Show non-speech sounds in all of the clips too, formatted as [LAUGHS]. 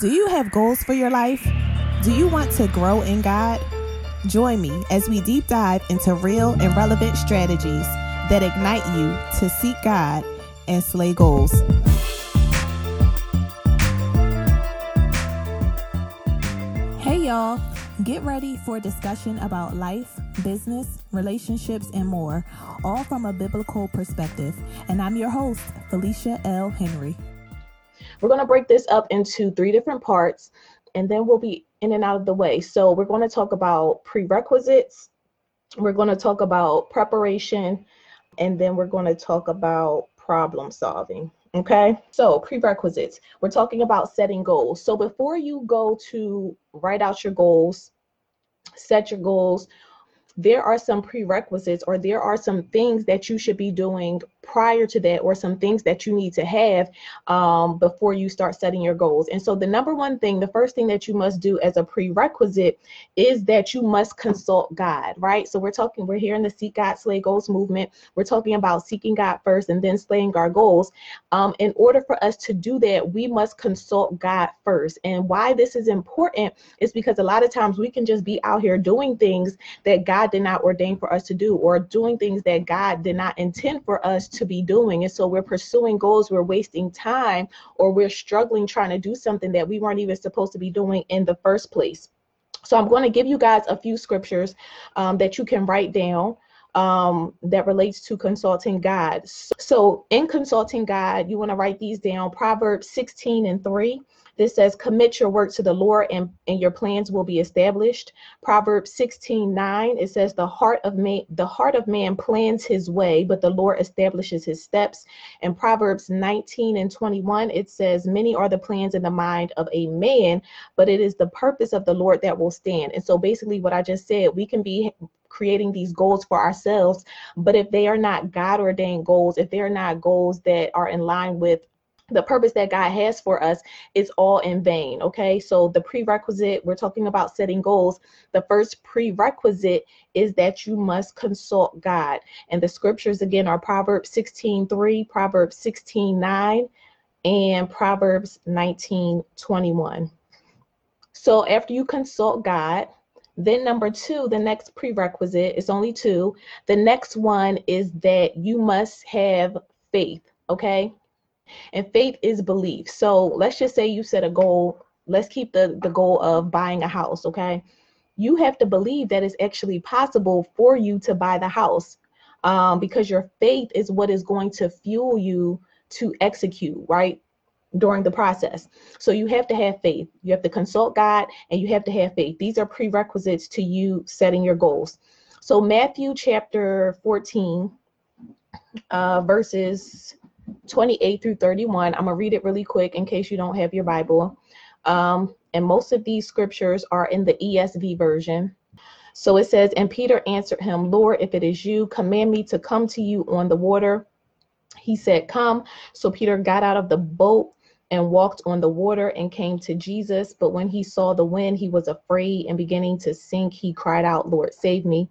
Do you have goals for your life? Do you want to grow in God? Join me as we deep dive into real and relevant strategies that ignite you to seek God and slay goals. Hey, y'all. Get ready for a discussion about life, business, relationships, and more, all from a biblical perspective. And I'm your host, Phylicia L. Henry. We're going to break this up into three different parts, and then we'll be in and out of the way. So, we're going to talk about prerequisites, we're going to talk about preparation, and then we're going to talk about problem solving. Okay, so prerequisites. We're talking about setting goals. So before you go to write out your goals, set your goals, there are some prerequisites or there are some things that you should be doing prior to that or some things that you need to have um, before you start setting your goals. And so, the number one thing, the first thing that you must do as a prerequisite is that you must consult God, right? So, we're talking, we're here in the Seek God, Slay Goals movement. We're talking about seeking God first and then slaying our goals. Um, in order for us to do that, we must consult God first. And why this is important is because a lot of times we can just be out here doing things that God did not ordain for us to do or doing things that God did not intend for us to be doing. And so we're pursuing goals, we're wasting time, or we're struggling trying to do something that we weren't even supposed to be doing in the first place. So I'm going to give you guys a few scriptures um, that you can write down um, that relates to consulting God. So in consulting God, you want to write these down. Proverbs 16 and 3 this says, Commit your work to the Lord and, and your plans will be established. Proverbs 16 9, it says, The heart of man, the heart of man plans his way, but the Lord establishes his steps. And Proverbs 19 and 21, it says, Many are the plans in the mind of a man, but it is the purpose of the Lord that will stand. And so basically, what I just said, we can be creating these goals for ourselves, but if they are not God ordained goals, if they're not goals that are in line with the purpose that God has for us is all in vain. Okay. So the prerequisite, we're talking about setting goals. The first prerequisite is that you must consult God. And the scriptures again are Proverbs 16 3, Proverbs 16 9, and Proverbs 19 21. So after you consult God, then number two, the next prerequisite is only two. The next one is that you must have faith. Okay and faith is belief. So let's just say you set a goal. Let's keep the, the goal of buying a house, okay? You have to believe that it's actually possible for you to buy the house um, because your faith is what is going to fuel you to execute, right? During the process. So you have to have faith. You have to consult God and you have to have faith. These are prerequisites to you setting your goals. So Matthew chapter 14, uh, verses 28 through 31. I'm going to read it really quick in case you don't have your Bible. Um, and most of these scriptures are in the ESV version. So it says, And Peter answered him, Lord, if it is you, command me to come to you on the water. He said, Come. So Peter got out of the boat and walked on the water and came to Jesus. But when he saw the wind, he was afraid and beginning to sink. He cried out, Lord, save me.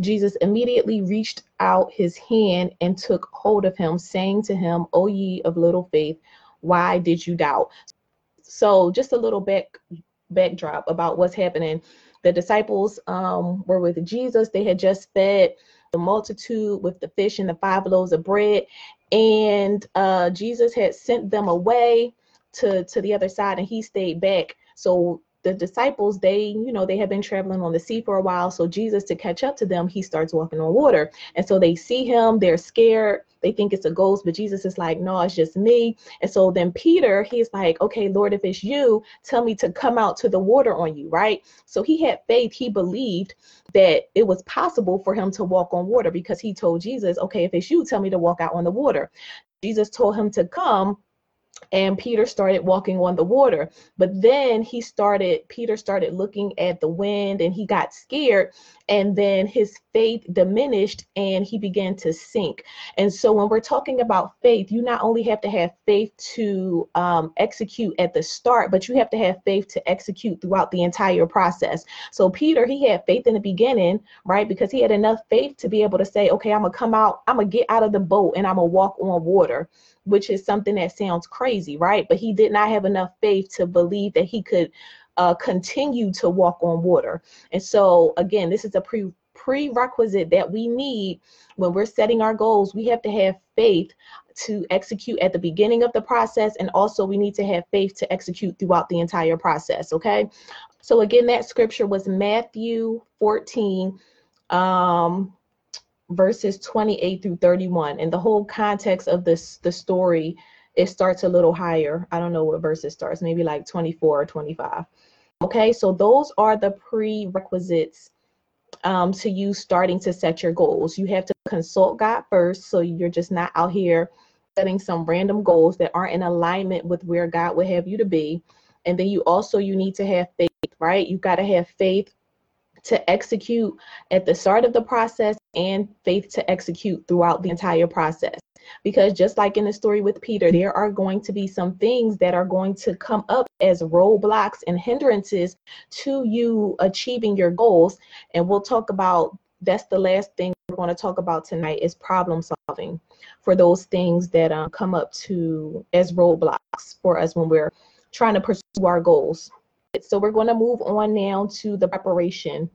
Jesus immediately reached out his hand and took hold of him, saying to him, O ye of little faith, why did you doubt? So just a little back backdrop about what's happening. The disciples um, were with Jesus. They had just fed the multitude with the fish and the five loaves of bread, and uh, Jesus had sent them away to to the other side, and he stayed back. So the disciples they you know they have been traveling on the sea for a while. So jesus to catch up to them he starts walking on water. And so they see him they're scared they think it's a ghost but jesus is like no it's just me. And so then peter he's like okay lord if it's you tell me to come out to the water on you right? So he had faith he believed that it was possible for him to walk on water because he told jesus okay if it's you tell me to walk out on the water. Jesus told him to come and Peter started walking on the water. But then he started, Peter started looking at the wind and he got scared. And then his faith diminished and he began to sink. And so when we're talking about faith, you not only have to have faith to um, execute at the start, but you have to have faith to execute throughout the entire process. So Peter, he had faith in the beginning, right? Because he had enough faith to be able to say, okay, I'm going to come out, I'm going to get out of the boat and I'm going to walk on water which is something that sounds crazy right? But he did not have enough faith to believe that he could uh, continue to walk on water. And so, again, this is a pre prerequisite that we need when we're setting our goals. We have to have faith to execute at the beginning of the process, and also we need to have faith to execute throughout the entire process. Okay. So, again, that scripture was Matthew 14. Um, verses 28 through 31 and the whole context of this the story it starts a little higher. I don't know what verse it starts maybe like 24 or 25 okay so those are the prerequisites um, to you starting to set your goals. You have to consult god first so you're just not out here setting some random goals that aren't in alignment with where god would have you to be. And then you also you need to have faith right? You got to have faith to execute at the start of the process and faith to execute throughout the entire process. Because just like in the story with Peter, there are going to be some things that are going to come up as roadblocks and hindrances to you achieving your goals. And we'll talk about that's the last thing we're going to talk about tonight is problem solving for those things that um, come up to as roadblocks for us when we're trying to pursue our goals. So we're going to move on now to the preparation.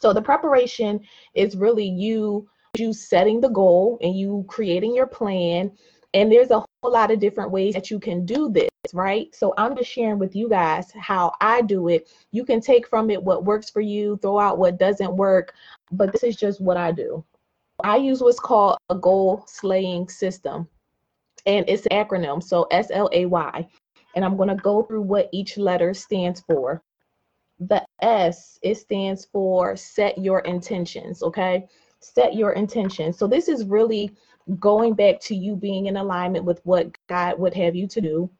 So the preparation is really you you setting the goal and you creating your plan and there's a whole lot of different ways that you can do this, right? So I'm just sharing with you guys how I do it. You can take from it what works for you, throw out what doesn't work, but this is just what I do. I use what's called a goal slaying system, and it's an acronym. So S L A Y and I'm going to go through what each letter stands for. The S, it stands for set your intentions, okay? Set your intentions. So this is really going back to you being in alignment with what God would have you to do.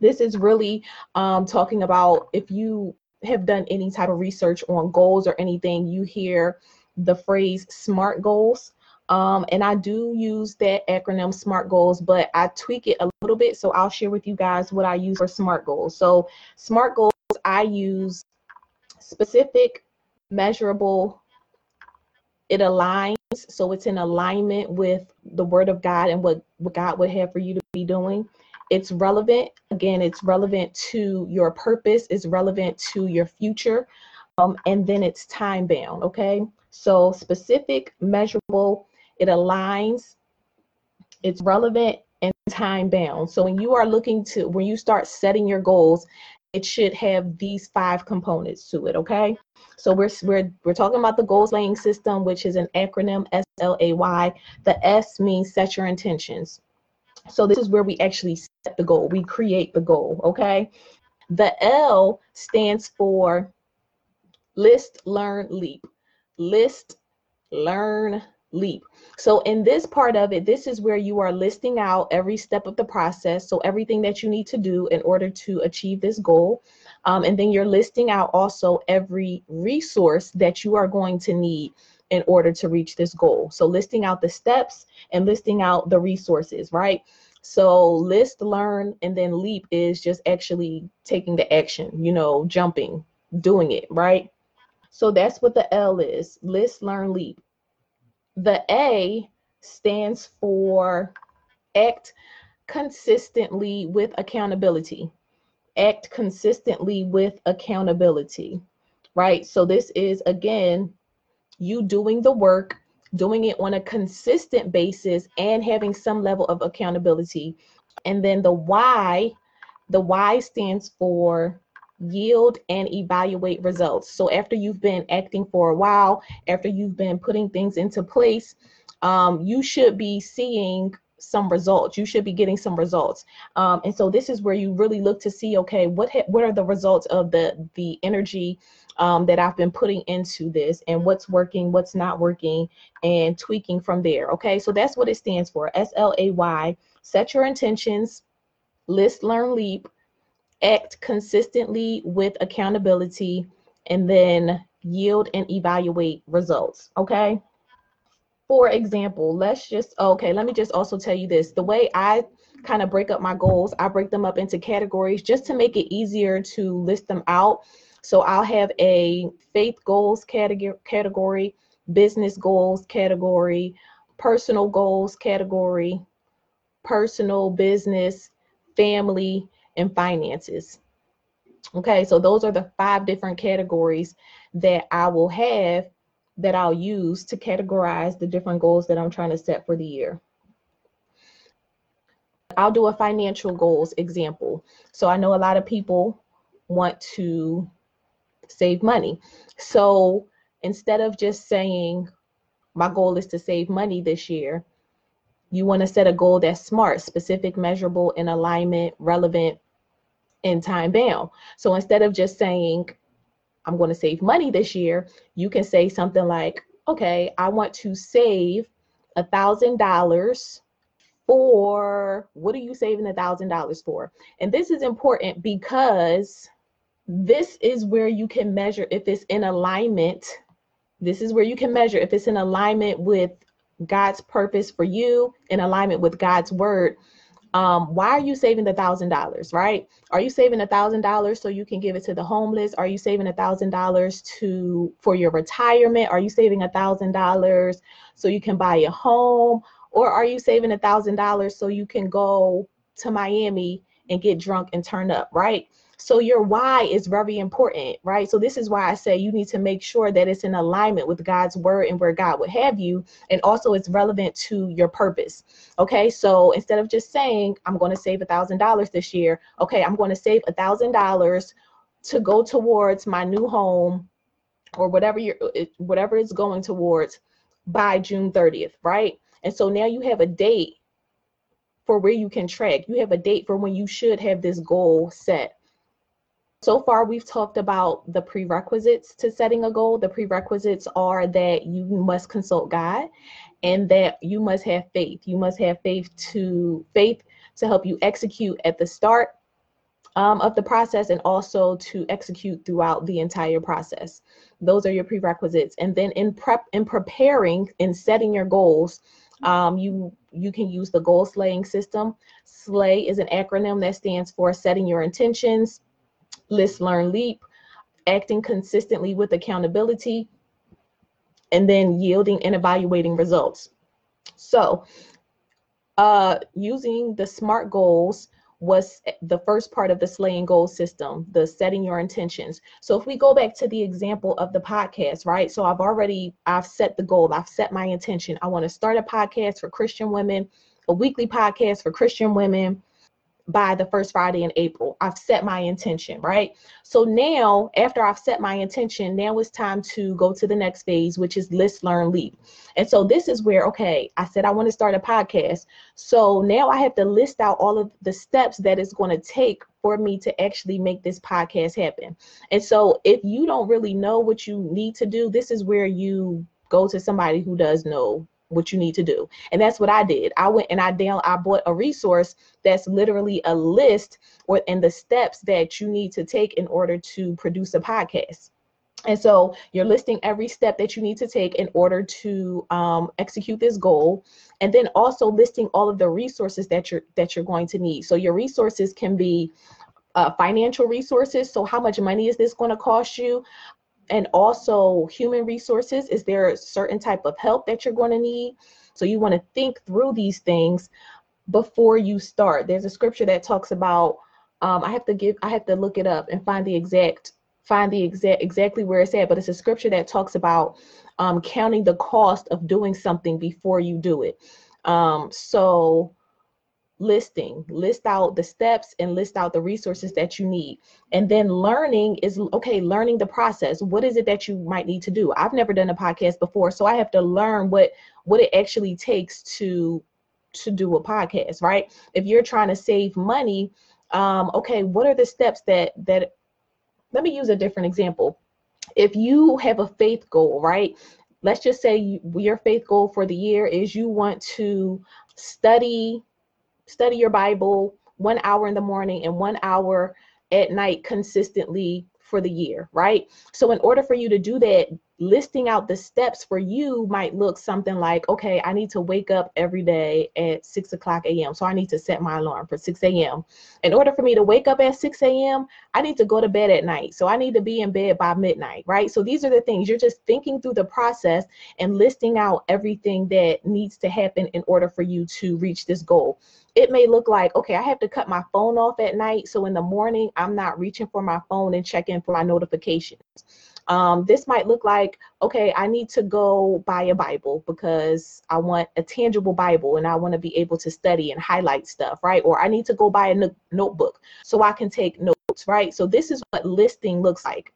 This is really um, talking about if you have done any type of research on goals or anything, you hear the phrase SMART goals. Um, and I do use that acronym SMART goals, but I tweak it a little bit. So I'll share with you guys what I use for SMART goals. So SMART goals, I use specific, measurable, it aligns. So it's in alignment with the word of God and what, what God would have for you to be doing. It's relevant. Again, it's relevant to your purpose, it's relevant to your future. Um, and then it's time bound. Okay. So specific, measurable, it aligns, it's relevant, and time bound. So when you are looking to, when you start setting your goals, it should have these five components to it, okay? So we're we're we're talking about the goal slaying system, which is an acronym S L A Y. The S means set your intentions. So this is where we actually set the goal. We create the goal, okay? The L stands for list, learn, leap. List, learn, leap. So in this part of it, this is where you are listing out every step of the process. So everything that you need to do in order to achieve this goal. Um, and then you're listing out also every resource that you are going to need in order to reach this goal. So listing out the steps and listing out the resources, right? So list, learn, and then leap is just actually taking the action, you know, jumping, doing it, right? So that's what the L is list, learn, leap. The A stands for act consistently with accountability. Act consistently with accountability, right? So this is again you doing the work, doing it on a consistent basis, and having some level of accountability. And then the Y, the Y stands for yield and evaluate results. So after you've been acting for a while, after you've been putting things into place, um, you should be seeing some results. You should be getting some results. Um, and so this is where you really look to see, okay, what ha- what are the results of the the energy um, that I've been putting into this, and what's working, what's not working, and tweaking from there. Okay, so that's what it stands for. S L A Y. Set your intentions. List, learn, leap act consistently with accountability, and then yield and evaluate results. Okay. For example, let's just, okay, let me just also tell you this. The way I kind of break up my goals, I break them up into categories just to make it easier to list them out. So I'll have a faith goals category, category business goals category, personal goals category, personal business family, and finances. Okay, so those are the five different categories that I will have that I'll use to categorize the different goals that I'm trying to set for the year. I'll do a financial goals example. So I know a lot of people want to save money. So instead of just saying, my goal is to save money this year, you want to set a goal that's smart, specific, measurable, in alignment, relevant, and time bound. So instead of just saying, I'm going to save money this year, you can say something like, okay, I want to save a thousand dollars for what are you saving a thousand dollars for? And this is important because this is where you can measure if it's in alignment. This is where you can measure if it's in alignment with God's purpose for you, in alignment with God's word. Um, why are you saving the thousand dollars, right? Are you saving a thousand dollars so you can give it to the homeless? Are you saving a thousand dollars to for your retirement? Are you saving a thousand dollars so you can buy a home? Or are you saving a thousand dollars so you can go to Miami and get drunk and turn up, right? So your why is very important, right? So this is why I say you need to make sure that it's in alignment with God's word and where God would have you, and also it's relevant to your purpose. Okay, so instead of just saying I'm going to save a thousand dollars this year, okay, I'm going to save a thousand dollars to go towards my new home or whatever you're uh, whatever it's going towards by June 30th, right? And so now you have a date for where you can track. You have a date for when you should have this goal set. So far, we've talked about the prerequisites to setting a goal. The prerequisites are that you must consult God and that you must have faith. You must have faith to faith to help you execute at the start um, of the process and also to execute throughout the entire process. Those are your prerequisites. And then in prep in preparing in setting your goals, um, you you can use the goal slaying system. SLAY is an acronym that stands for setting your intentions, list, learn, leap, acting consistently with accountability, and then yielding and evaluating results. So, uh, using the SMART goals was the first part of the slaying goal system, the setting your intentions. So if we go back to the example of the podcast, right? So I've already I've set the goal, I've set my intention. I want to start a podcast for Christian women, a weekly podcast for Christian women by the first Friday in April. I've set my intention, right? So now, after I've set my intention, now it's time to go to the next phase, which is list, learn, leap. And so this is where, okay, I said I want to start a podcast. So now I have to list out all of the steps that it's going to take for me to actually make this podcast happen. And so if you don't really know what you need to do, this is where you go to somebody who does know what you need to do. And that's what I did. I went and I down I bought a resource that's literally a list or and the steps that you need to take in order to produce a podcast. And so you're listing every step that you need to take in order to um, execute this goal, and then also listing all of the resources that you're that you're going to need. So your resources can be uh, financial resources. So how much money is this going to cost you? And also human resources is there a certain type of help that you're going to need? So you want to think through these things before you start. There's a scripture that talks about um, i have to give i have to look it up and find the exact find the exact exactly where it's at but it's a scripture that talks about um, counting the cost of doing something before you do it. Um, so listing list out the steps and list out the resources that you need. And then learning is okay learning the process. What is it that you might need to do? I've never done a podcast before so i have to learn what what it actually takes to to do a podcast right? If you're trying to save money um okay what are the steps that that let me use a different example. If you have a faith goal right? Let's just say you, your faith goal for the year is you want to study study your Bible one hour in the morning and one hour at night consistently for the year, right? So, in order for you to do that, listing out the steps for you might look something like, okay, I need to wake up every day at 6 o'clock a.m. So, I need to set my alarm for 6 a.m. In order for me to wake up at 6 a.m., I need to go to bed at night. So, I need to be in bed by midnight, right? So, these are the things you're just thinking through the process and listing out everything that needs to happen in order for you to reach this goal. It may look like, okay, I have to cut my phone off at night. So in the morning, I'm not reaching for my phone and checking for my notifications. Um, this might look like, okay, I need to go buy a Bible because I want a tangible Bible and I want to be able to study and highlight stuff, right? Or I need to go buy a no- notebook so I can take notes, right? So this is what listing looks like.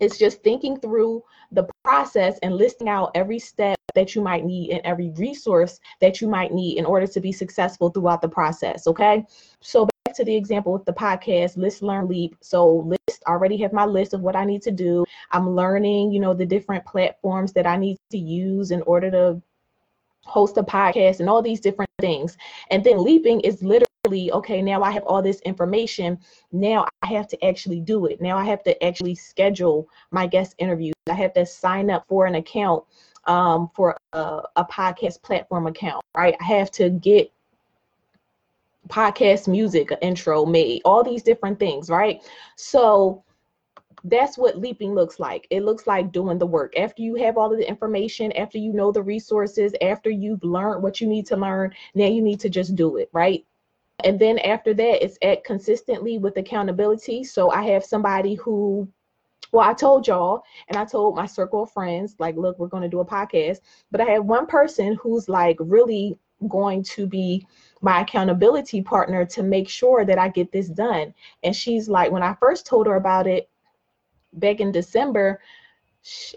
It's just thinking through the process and listing out every step that you might need and every resource that you might need in order to be successful throughout the process. Okay. So back to the example with the podcast, list, learn, leap. So list, already have my list of what I need to do. I'm learning, you know, the different platforms that I need to use in order to host a podcast and all these different things. And then leaping is literally okay now i have all this information now i have to actually do it now i have to actually schedule my guest interviews i have to sign up for an account um, for a, a podcast platform account right i have to get podcast music intro made all these different things right so that's what leaping looks like. It looks like doing the work. After you have all of the information, after you know the resources, after you've learned what you need to learn, now you need to just do it, right? And then after that, it's at consistently with accountability. So I have somebody who, well, I told y'all and I told my circle of friends, like, look, we're going to do a podcast. But I have one person who's like really going to be my accountability partner to make sure that I get this done. And she's like, when I first told her about it back in December,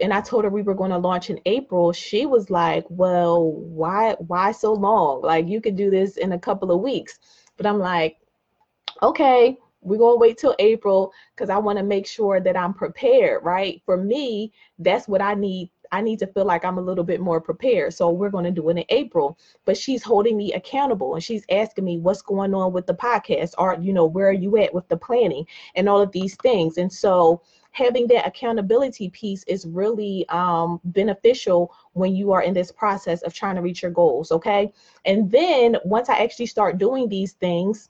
and I told her we were going to launch in April, she was like, "Well, why why so long? Like you could do this in a couple of weeks." But I'm like, okay, we're going to wait till April because I want to make sure that I'm prepared, right? For me, that's what I need. I need to feel like I'm a little bit more prepared. So we're going to do it in April. But she's holding me accountable and she's asking me what's going on with the podcast or, you know, where are you at with the planning and all of these things. And so having that accountability piece is really um, beneficial when you are in this process of trying to reach your goals. Okay. And then once I actually start doing these things,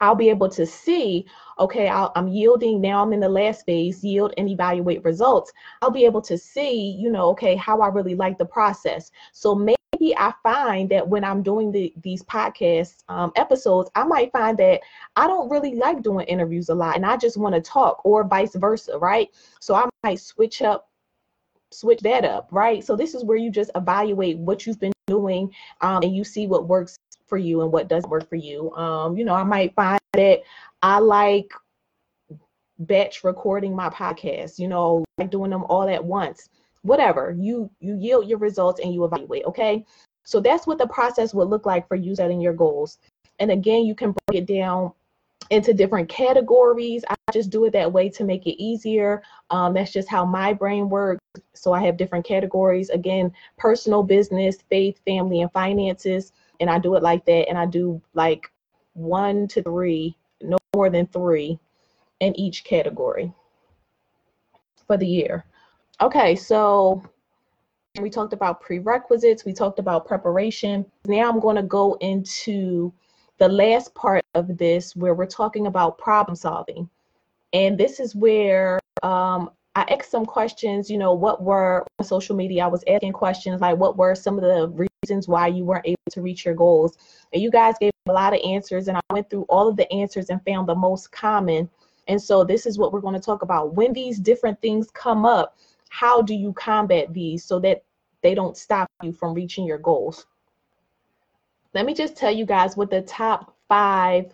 I'll be able to see, okay, i am yielding. Now I'm in the last phase, yield and evaluate results. I'll be able to see, you know, okay, how I really like the process. So maybe I find that when I'm doing the, these podcast um, episodes, I might find that I don't really like doing interviews a lot and I just want to talk or vice versa, right? So I might switch up, switch that up, right? So this is where you just evaluate what you've been doing um, and you see what works for you and what doesn't work for you. Um, you know, I might find that I like batch recording my podcast, you know, like doing them all at once. Whatever you you yield your results and you evaluate okay? So that's what the process would look like for you setting your goals. And again you can break it down into different categories. I just do it that way to make it easier. Um, that's just how my brain works. So i have different categories. Again personal business faith family and finances and i do it like that and i do like one to three no more than three in each category for the year Okay, so we talked about prerequisites, we talked about preparation. Now I'm going to go into the last part of this where we're talking about problem solving. And this is where um, I asked some questions, you know, what were on social media? I was asking questions like, what were some of the reasons why you weren't able to reach your goals? And you guys gave a lot of answers, and I went through all of the answers and found the most common. And so this is what we're going to talk about. When these different things come up, how do you combat these so that they don't stop you from reaching your goals? Let me just tell you guys what the top five,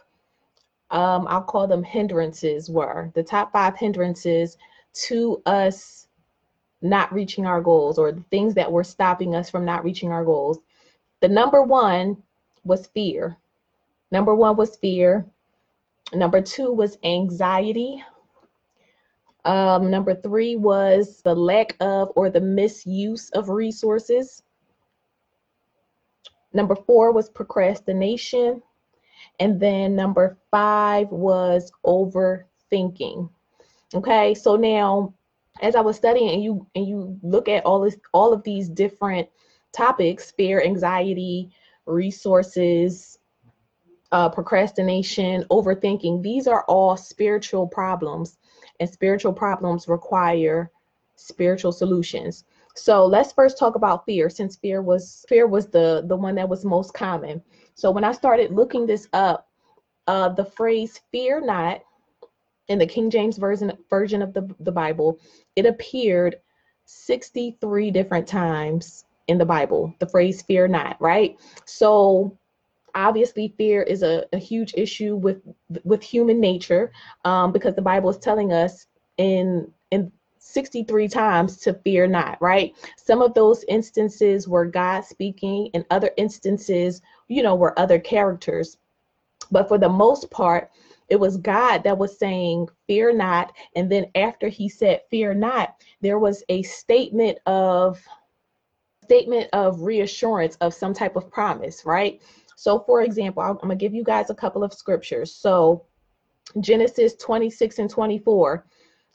um, I'll call them hindrances were. The top five hindrances to us not reaching our goals or the things that were stopping us from not reaching our goals. The number one was fear. Number one was fear. Number two was anxiety. Um, number three was the lack of or the misuse of resources. Number four was procrastination. And then number five was overthinking. Okay, so now as I was studying and you and you look at all this all of these different topics, fear, anxiety, resources, uh, procrastination, overthinking, these are all spiritual problems and spiritual problems require spiritual solutions. So let's first talk about fear since fear was fear was the the one that was most common. So when I started looking this up, uh, the phrase fear not in the King James version version of the, the Bible, it appeared 63 different times in the Bible, the phrase fear not, right? So obviously fear is a, a huge issue with with human nature um, because the Bible is telling us in in 63 times to fear not, right? Some of those instances were God speaking, and other instances, you know, were other characters. But for the most part, it was God that was saying, Fear not. And then after he said, Fear not, there was a statement of statement of reassurance of some type of promise, right? So, for example, I'm, I'm gonna give you guys a couple of scriptures. So, Genesis 26 and 24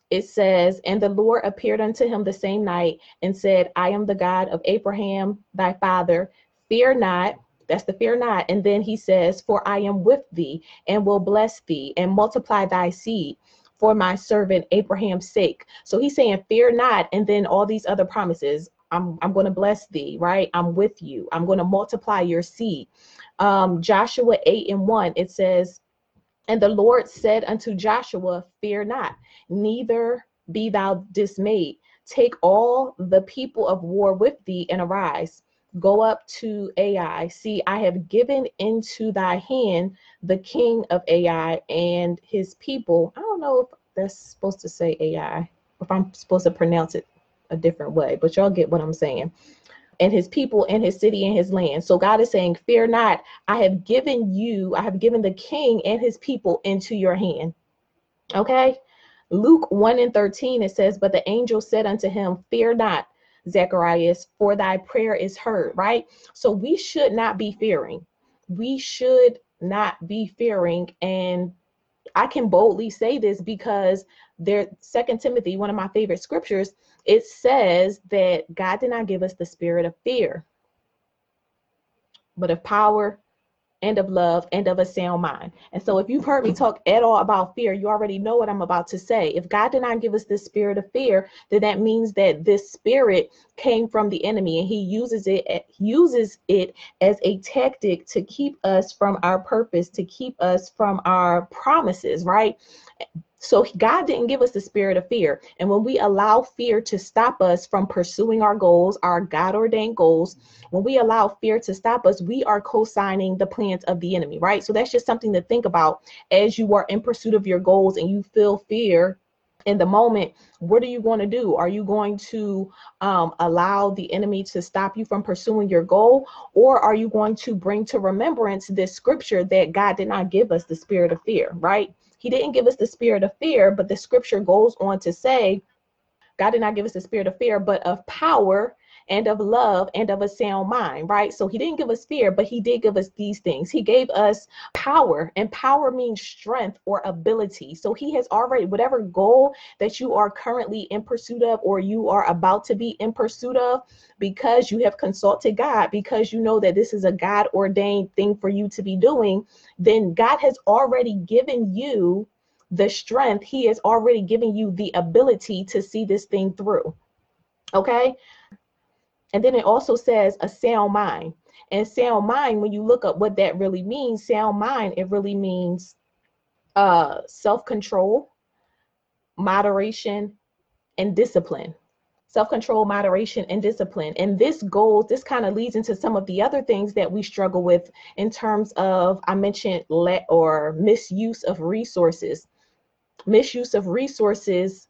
it says, And the Lord appeared unto him the same night and said, I am the God of Abraham, thy father. Fear not. That's the fear not. And then he says, For I am with thee and will bless thee and multiply thy seed for my servant Abraham's sake. So he's saying, Fear not. And then all these other promises. I'm, I'm going to bless thee, right? I'm with you. I'm going to multiply your seed. Um, Joshua 8 and 1, it says, And the Lord said unto Joshua, Fear not neither be thou dismayed. Take all the people of war with thee and arise. Go up to Ai. See, I have given into thy hand the king of Ai and his people. I don't know if that's supposed to say Ai, if I'm supposed to pronounce it a different way, but y'all get what I'm saying. And his people and his city and his land. So God is saying, Fear not, I have given you, I have given the king and his people into your hand. Okay? Luke 1 and 13, it says, But the angel said unto him, Fear not, Zacharias, for thy prayer is heard, right? So we should not be fearing. We should not be fearing. And I can boldly say this because there, Second Timothy, one of my favorite scriptures, it says that God did not give us the spirit of fear, but of power, and of love and of a sound mind. And so, if you've heard me talk at all about fear, you already know what I'm about to say. If God did not give us this spirit of fear, then that means that this spirit came from the enemy and he uses it eh, uses it as a tactic to keep us from our purpose, to keep us from our promises, right? So God didn't give us the spirit of fear. And when we allow fear to stop us from pursuing our goals, our God ordained goals, when we allow fear to stop us, we are co signing the plans of the enemy, right? So that's just something to think about as you are in pursuit of your goals and you feel fear in the moment. What are you going to do? Are you going to um, allow the enemy to stop you from pursuing your goal? Or are you going to bring to remembrance this scripture that God did not give us the spirit of fear, right? He didn't give us the spirit of fear, but the scripture goes on to say, God did not give us the spirit of fear, but of power and of love and of a sound mind, right? So he didn't give us fear, but he did give us these things. He gave us power, and power means strength or ability. So he has already, whatever goal that you are currently in pursuit of or you are about to be in pursuit of, because you have consulted God, because you know that this is a God ordained thing for you to be doing, then God has already given you the strength. He has already given you the ability to see this thing through. Okay. And then it also says a sound mind. And sound mind, when you look up what that really means, sound mind, it really means uh, self control, moderation, and discipline. Self control, moderation, and discipline. And this goes, this kind of leads into some of the other things that we struggle with in terms of, I mentioned, let or misuse of resources. Misuse of resources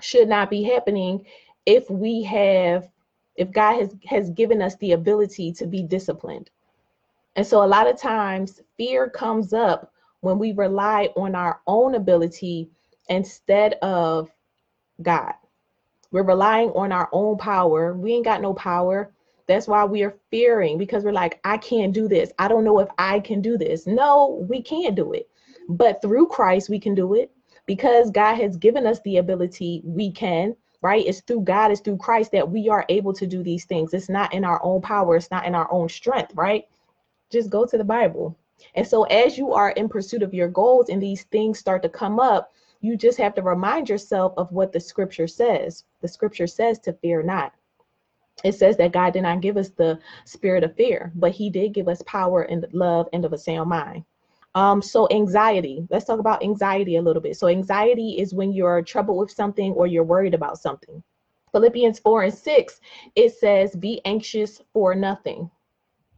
should not be happening if we have if God has, has given us the ability to be disciplined. And so a lot of times fear comes up when we rely on our own ability instead of God. We're relying on our own power. We ain't got no power. That's why we are fearing because we're like, I can't do this. I don't know if I can do this. No, we can't do it. But through Christ, we can do it because God has given us the ability, we can right? It's through God, it's through Christ that we are able to do these things. It's not in our own power, it's not in our own strength, right? Just go to the Bible. And so, as you are in pursuit of your goals and these things start to come up, you just have to remind yourself of what the scripture says. The scripture says to fear not. it says that God did not give us the spirit of fear, but He did give us power and love and of a sound mind. Um, so anxiety, let's talk about anxiety a little bit. So anxiety is when you're troubled with something or you're worried about something. Philippians 4 and 6, it says, be anxious for nothing.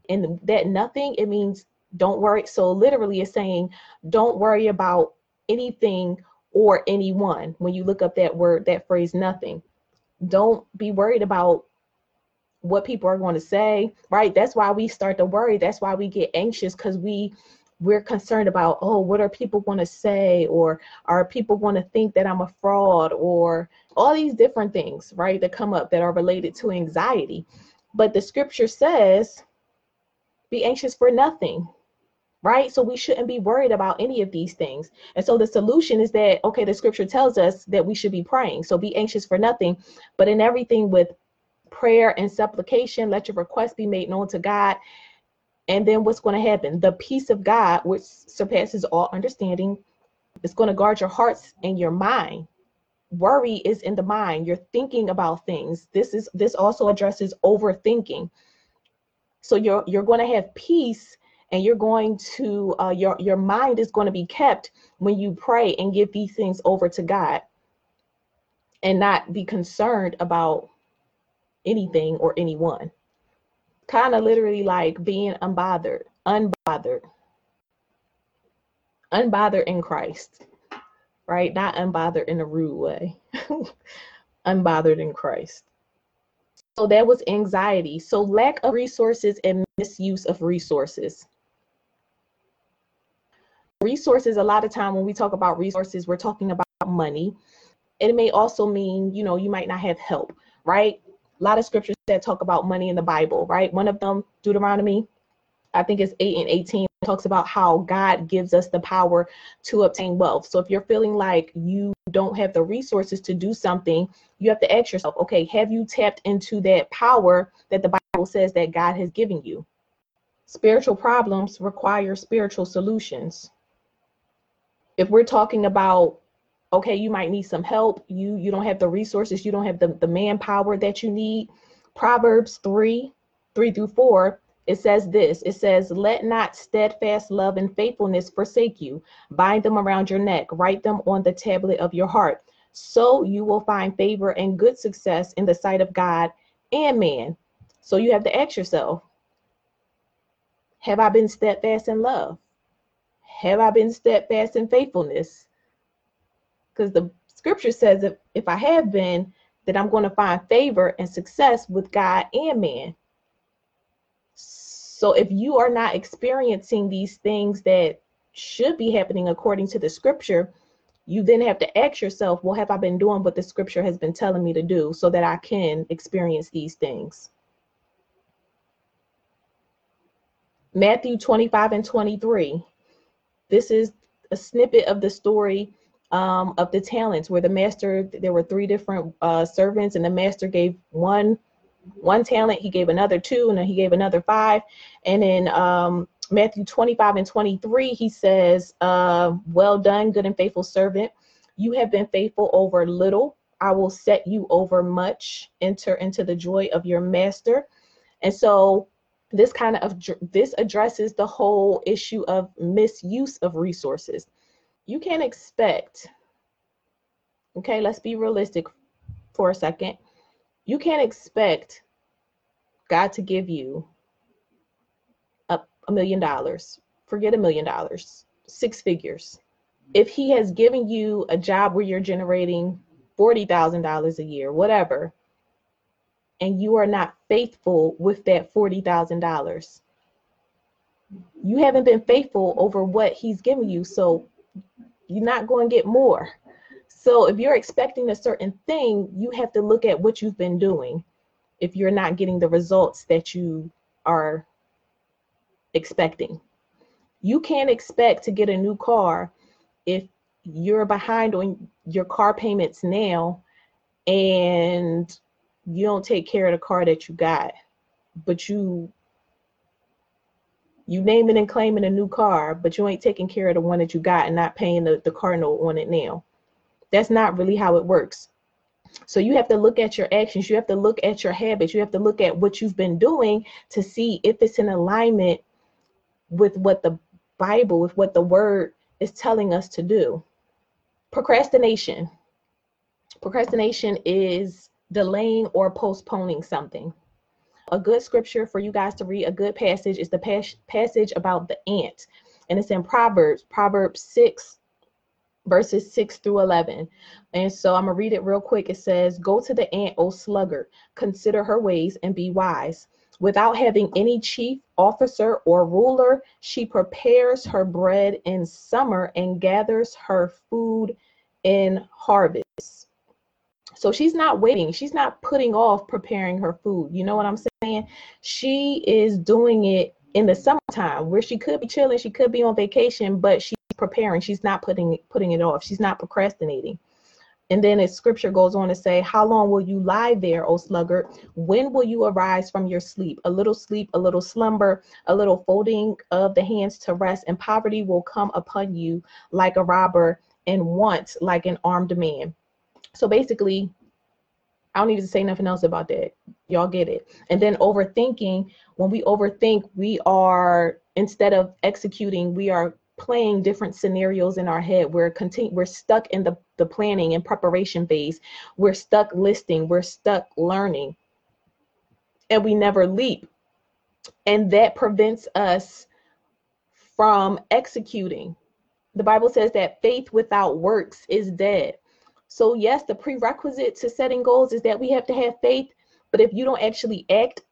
And that nothing, it means don't worry. So literally it's saying, don't worry about anything or anyone. When you look up that word, that phrase, nothing, don't be worried about what people are going to say, right? That's why we start to worry. That's why we get anxious because we we're concerned about, oh, what are people going to say? Or are people going to think that I'm a fraud? Or all these different things, right, that come up that are related to anxiety. But the scripture says, be anxious for nothing, right? So we shouldn't be worried about any of these things. And so the solution is that, okay, the scripture tells us that we should be praying. So be anxious for nothing, but in everything with prayer and supplication. Let your request be made known to God. And then what's going to happen? The peace of God, which surpasses all understanding, is going to guard your hearts and your mind. Worry is in the mind. You're thinking about things. This is this also addresses overthinking. So you're you're going to have peace and you're going to uh, your your mind is going to be kept when you pray and give these things over to God and not be concerned about anything or anyone. Kind of literally like being unbothered, unbothered, unbothered in Christ, right? Not unbothered in a rude way, [LAUGHS] unbothered in Christ. So that was anxiety. So lack of resources and misuse of resources. Resources, a lot of time when we talk about resources, we're talking about money. It may also mean, you know, you might not have help, right? A lot of scriptures that talk about money in the Bible, right? One of them, Deuteronomy, I think it's 8 and 18, talks about how God gives us the power to obtain wealth. So if you're feeling like you don't have the resources to do something, you have to ask yourself, okay, have you tapped into that power that the Bible says that God has given you? Spiritual problems require spiritual solutions. If we're talking about okay you might need some help. You you don't have the resources. You don't have the, the manpower that you need. Proverbs 3 3 through 4 it says this. It says let not steadfast love and faithfulness forsake you. Bind them around your neck. Write them on the tablet of your heart. So you will find favor and good success in the sight of god and man. So you have to ask yourself have i been steadfast in love? Have i been steadfast in faithfulness because the scripture says if, if I have been, that I'm going to find favor and success with God and man. So if you are not experiencing these things that should be happening according to the scripture, you then have to ask yourself, well, have I been doing what the scripture has been telling me to do so that I can experience these things? Matthew 25 and 23. This is a snippet of the story um, of the talents where the master there were three different uh, servants and the master gave one one talent he gave another two and then he gave another five. And in um, matthew 25 and 23 he says uh, well done good and faithful servant. You have been faithful over little. I will set you over much. Enter into the joy of your master. And so this kind of this addresses the whole issue of misuse of resources you can't expect, okay, let's be realistic for a second. You can't expect God to give you a, a million dollars. Forget a million dollars, six figures. If He has given you a job where you're generating $40,000 a year, whatever, and you are not faithful with that $40,000, you haven't been faithful over what He's given you. So you're not going to get more. So if you're expecting a certain thing, you have to look at what you've been doing if you're not getting the results that you are expecting. You can't expect to get a new car if you're behind on your car payments now and you don't take care of the car that you got, but you you naming and claiming a new car, but you ain't taking care of the one that you got and not paying the, the car note on it now. That's not really how it works. So you have to look at your actions, you have to look at your habits, you have to look at what you've been doing to see if it's in alignment with what the Bible, with what the word is telling us to do. Procrastination. Procrastination is delaying or postponing something. A good scripture for you guys to read, a good passage is the pas- passage about the ant. And it's in Proverbs, Proverbs 6, verses 6 through 11. And so I'm going to read it real quick. It says, Go to the ant, O sluggard, consider her ways and be wise. Without having any chief, officer, or ruler, she prepares her bread in summer and gathers her food in harvest. So she's not waiting. She's not putting off preparing her food. You know what I'm saying? She is doing it in the summertime where she could be chilling, she could be on vacation, but she's preparing. She's not putting putting it off. She's not procrastinating. And then as scripture goes on to say, How long will you lie there, O sluggard? When will you arise from your sleep? A little sleep, a little slumber, a little folding of the hands to rest, and poverty will come upon you like a robber, and want like an armed man. So basically, I don't need to say nothing else about that. Y'all get it. And then overthinking, when we overthink, we are instead of executing, we are playing different scenarios in our head. We're continue we're stuck in the, the planning and preparation phase. We're stuck listing, we're stuck learning. And we never leap. And that prevents us from executing. The Bible says that faith without works is dead. So, yes, the prerequisite to setting goals is that we have to have faith. But if you don't actually act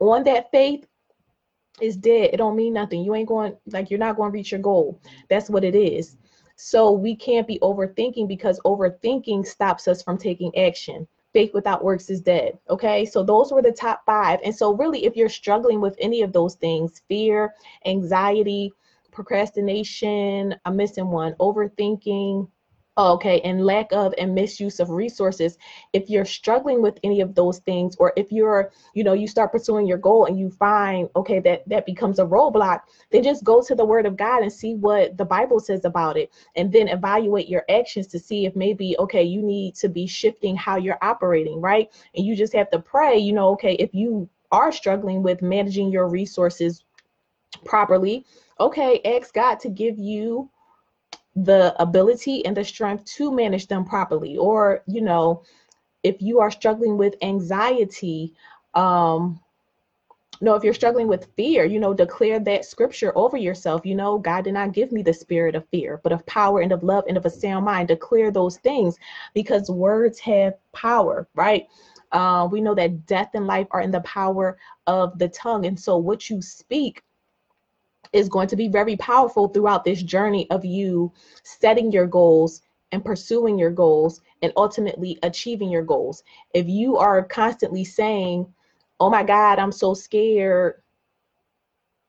on that faith, it's dead. It don't mean nothing. You ain't going like you're not going to reach your goal. That's what it is. So we can't be overthinking because overthinking stops us from taking action. Faith without works is dead. Okay. So those were the top five. And so, really, if you're struggling with any of those things fear, anxiety, procrastination, I'm missing one, overthinking, okay, and lack of and misuse of resources. If you're struggling with any of those things, or if you're, you know, you start pursuing your goal and you find, okay, that that becomes a roadblock, then just go to the Word of God and see what the Bible says about it, and then evaluate your actions to see if maybe, okay, you need to be shifting how you're operating, right? And you just have to pray, you know, okay, if you are struggling with managing your resources properly, okay, ask God to give you the ability and the strength to manage them properly. Or you know if you are struggling with anxiety um no if you're struggling with fear you know declare that scripture over yourself. You know god did not give me the spirit of fear but of power and of love and of a sound mind. Declare those things because words have power right? Uh, we know that death and life are in the power of the tongue. And so what you speak is going to be very powerful throughout this journey of you setting your goals and pursuing your goals and ultimately achieving your goals. If you are constantly saying, Oh my God, I'm so scared.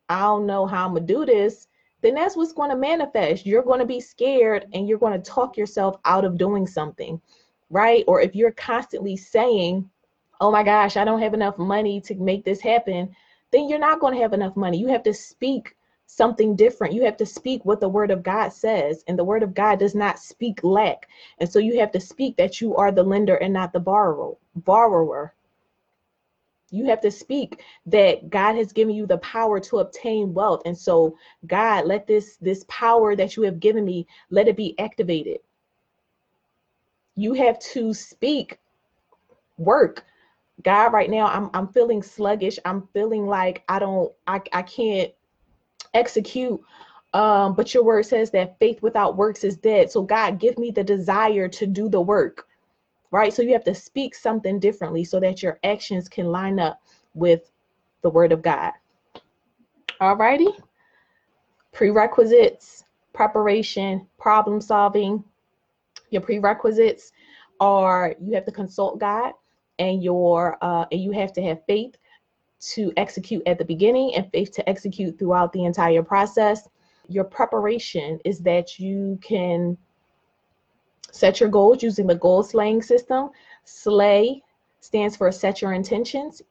I don't know how I'm to do this. Then that's what's going to manifest. You're going to be scared and you're going to talk yourself out of doing something, right? Or if you're constantly saying, Oh my gosh, I don't have enough money to make this happen, then you're not going to have enough money. You have to speak something different. You have to speak what the word of God says, and the word of God does not speak lack. And so you have to speak that you are the lender and not the borrower. Borrower. You have to speak that God has given you the power to obtain wealth. And so, God, let this this power that you have given me, let it be activated. You have to speak work. God, right now I'm I'm feeling sluggish. I'm feeling like I don't I I can't execute. Um, but your word says that faith without works is dead. So, God, give me the desire to do the work, right? So, you have to speak something differently so that your actions can line up with the word of God. All righty. Prerequisites, preparation, problem solving. Your prerequisites are you have to consult God and your uh, and you have to have faith to execute at the beginning and faith to execute throughout the entire process. Your preparation is that you can set your goals using the goal slaying system. Slay stands for set your intentions.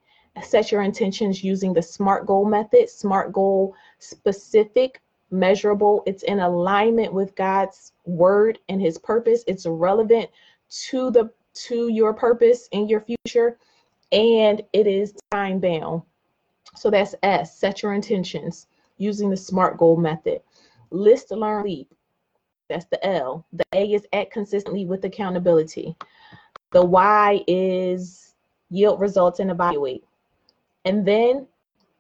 Set your intentions using the SMART goal method. SMART goal specific, measurable. It's in alignment with God's word and his purpose. It's relevant to the to your purpose in your future, and it is time bound. So that's S, set your intentions using the SMART goal method. List, learn, leap. That's the L. The A is act consistently with accountability. The Y is yield results and evaluate. And then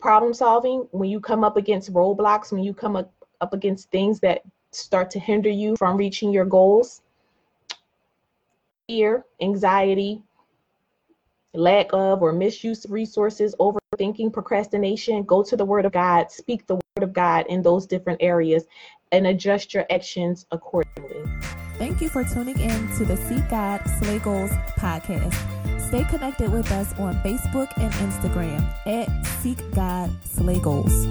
problem solving, when you come up against roadblocks, when you come up, up against things that start to hinder you from reaching your goals, fear, anxiety, lack of or misuse of resources, overthinking, procrastination, go to the Word of God, speak the Word of God in those different areas, and adjust your actions accordingly. Thank you for tuning in to the Seek God Slay Goals podcast. Stay connected with us on Facebook and Instagram at Seek God Slay Goals.